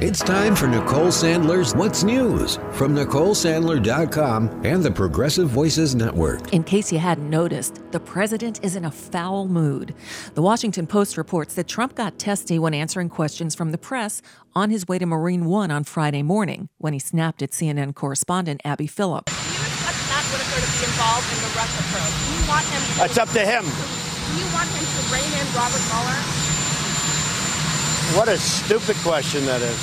It's time for Nicole Sandler's What's News from NicoleSandler.com and the Progressive Voices Network. In case you hadn't noticed, the president is in a foul mood. The Washington Post reports that Trump got testy when answering questions from the press on his way to Marine One on Friday morning when he snapped at CNN correspondent Abby Phillip. Do you expect Matt Whitaker to be involved in the Russia probe? You want him to, It's up to him. do you want him to rein in Robert Mueller? What a stupid question that is.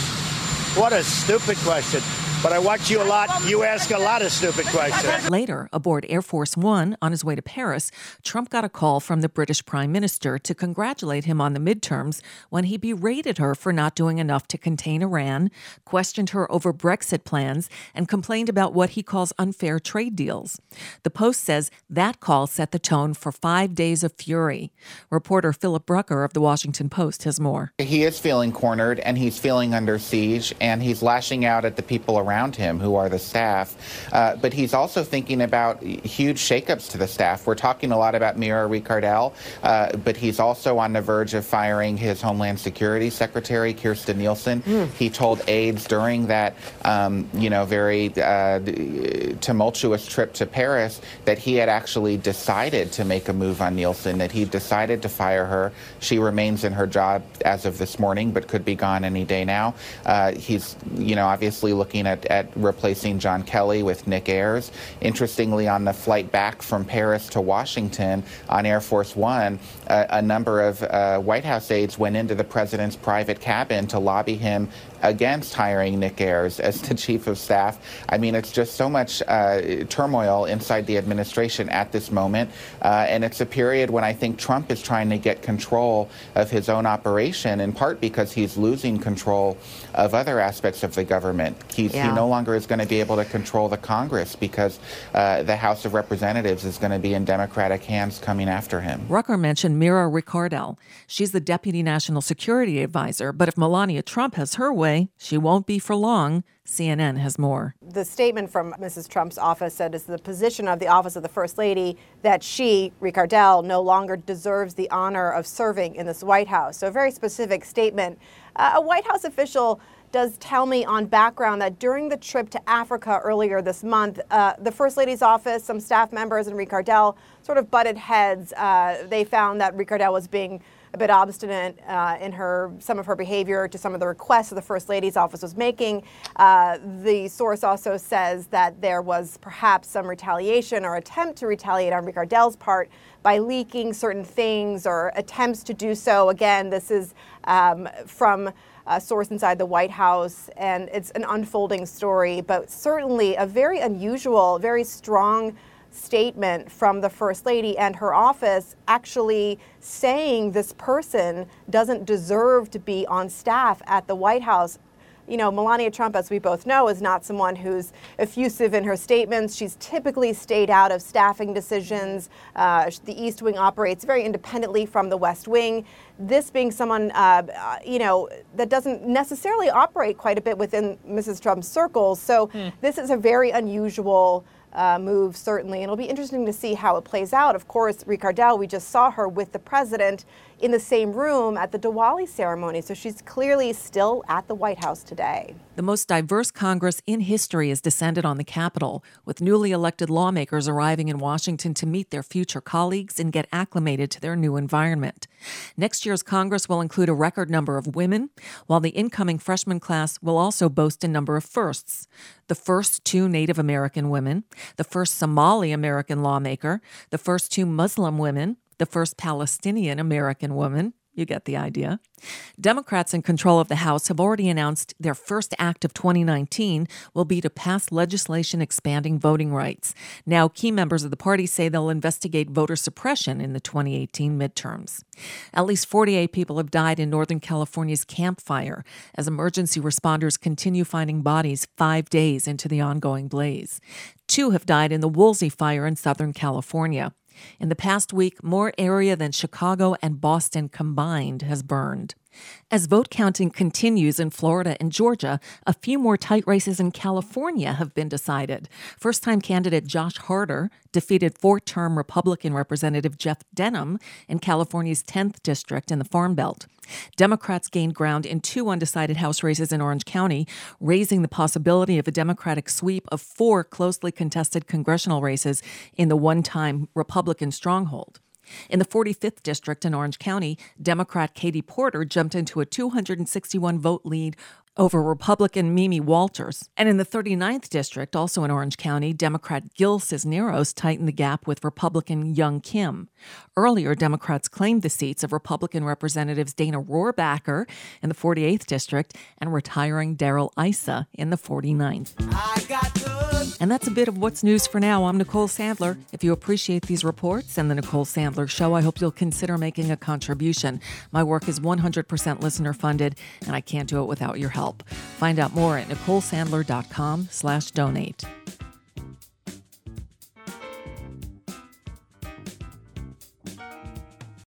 What a stupid question. But I watch you a lot. You ask a lot of stupid questions. Later, aboard Air Force One on his way to Paris, Trump got a call from the British Prime Minister to congratulate him on the midterms when he berated her for not doing enough to contain Iran, questioned her over Brexit plans, and complained about what he calls unfair trade deals. The Post says that call set the tone for five days of fury. Reporter Philip Rucker of the Washington Post has more. He is feeling cornered and he's feeling under siege and he's lashing out at the people around him who are the staff. Uh, but he's also thinking about huge shakeups to the staff. We're talking a lot about Mira Ricardel, uh, but he's also on the verge of firing his Homeland Security Secretary, Kirstjen Nielsen. He told aides during that, um, you know, very uh, tumultuous trip to Paris that he had actually decided to make a move on Nielsen, that he decided to fire her. She remains in her job as of this morning, but could be gone any day now. Uh, he's, you know, obviously looking at, at replacing John Kelly with Nick Ayers. Interestingly, on the flight back from Paris to Washington on Air Force One, a number of uh, White House aides went into the president's private cabin to lobby him against hiring Nick Ayers as the chief of staff. I mean, it's just so much uh, turmoil inside the administration at this moment. Uh, and it's a period when I think Trump is trying to get control of his own operation, in part because he's losing control of other aspects of the government. He's, Yeah. He no longer is going to be able to control the Congress because uh, the House of Representatives is going to be in Democratic hands coming after him. Rucker mentioned Mira Ricardel. She's the deputy national security advisor, but if Melania Trump has her way, she won't be for long. CNN has more. The statement from Mrs. Trump's office said it's the position of the office of the First Lady that she, Ricardel, no longer deserves the honor of serving in this White House. So, a very specific statement. Uh, a White House official does tell me on background that during the trip to Africa earlier this month, uh, the First Lady's office, some staff members, and Ricardel sort of butted heads. Uh, they found that Ricardel was being a bit obstinate uh, in her some of her behavior to some of the requests that the First Lady's office was making. Uh, the source also says that there was perhaps some retaliation or attempt to retaliate on Ricardel's part by leaking certain things or attempts to do so. Again, this is um, from a source inside the White House, and it's an unfolding story, but certainly a very unusual, very strong statement from the First Lady and her office actually saying this person doesn't deserve to be on staff at the White House. You know, Melania Trump, as we both know, is not someone who's effusive in her statements. She's typically stayed out of staffing decisions. Uh, the East Wing operates very independently from the West Wing. This being someone, uh, uh, you know, that doesn't necessarily operate quite a bit within Mrs. Trump's circles. So this is a very unusual uh, move, certainly. And it'll be interesting to see how it plays out. Of course, Ricardel, we just saw her with the president in the same room at the Diwali ceremony. So she's clearly still at the White House today. The most diverse Congress in history is descended on the Capitol, with newly elected lawmakers arriving in Washington to meet their future colleagues and get acclimated to their new environment. Next year's Congress will include a record number of women, while the incoming freshman class will also boast a number of firsts. The first two Native American women, the first Somali American lawmaker, the first two Muslim women, the first Palestinian American woman. You get the idea. Democrats in control of the House have already announced their first act of 2019 will be to pass legislation expanding voting rights. Now, key members of the party say they'll investigate voter suppression in the 2018 midterms. At least 48 people have died in Northern California's Camp Fire as emergency responders continue finding bodies five days into the ongoing blaze. Two have died in the Woolsey Fire in Southern California. In the past week, more area than Chicago and Boston combined has burned. As vote counting continues in Florida and Georgia, a few more tight races in California have been decided. First time candidate Josh Harder defeated four term Republican Representative Jeff Denham in California's 10th district in the Farm Belt. Democrats gained ground in two undecided House races in Orange County, raising the possibility of a Democratic sweep of four closely contested congressional races in the one time Republican stronghold. In the 45th district in Orange County, Democrat Katie Porter jumped into a 261 vote lead over Republican Mimi Walters. And in the 39th district, also in Orange County, Democrat Gil Cisneros tightened the gap with Republican Young Kim. Earlier, Democrats claimed the seats of Republican Representatives Dana Rohrabacher in the 48th district and retiring Darrell Issa in the 49th. And that's a bit of what's news for now. I'm Nicole Sandler. If you appreciate these reports and the Nicole Sandler Show, I hope you'll consider making a contribution. My work is 100% listener funded, and I can't do it without your help. Find out more at nicolesandler.com slash donate.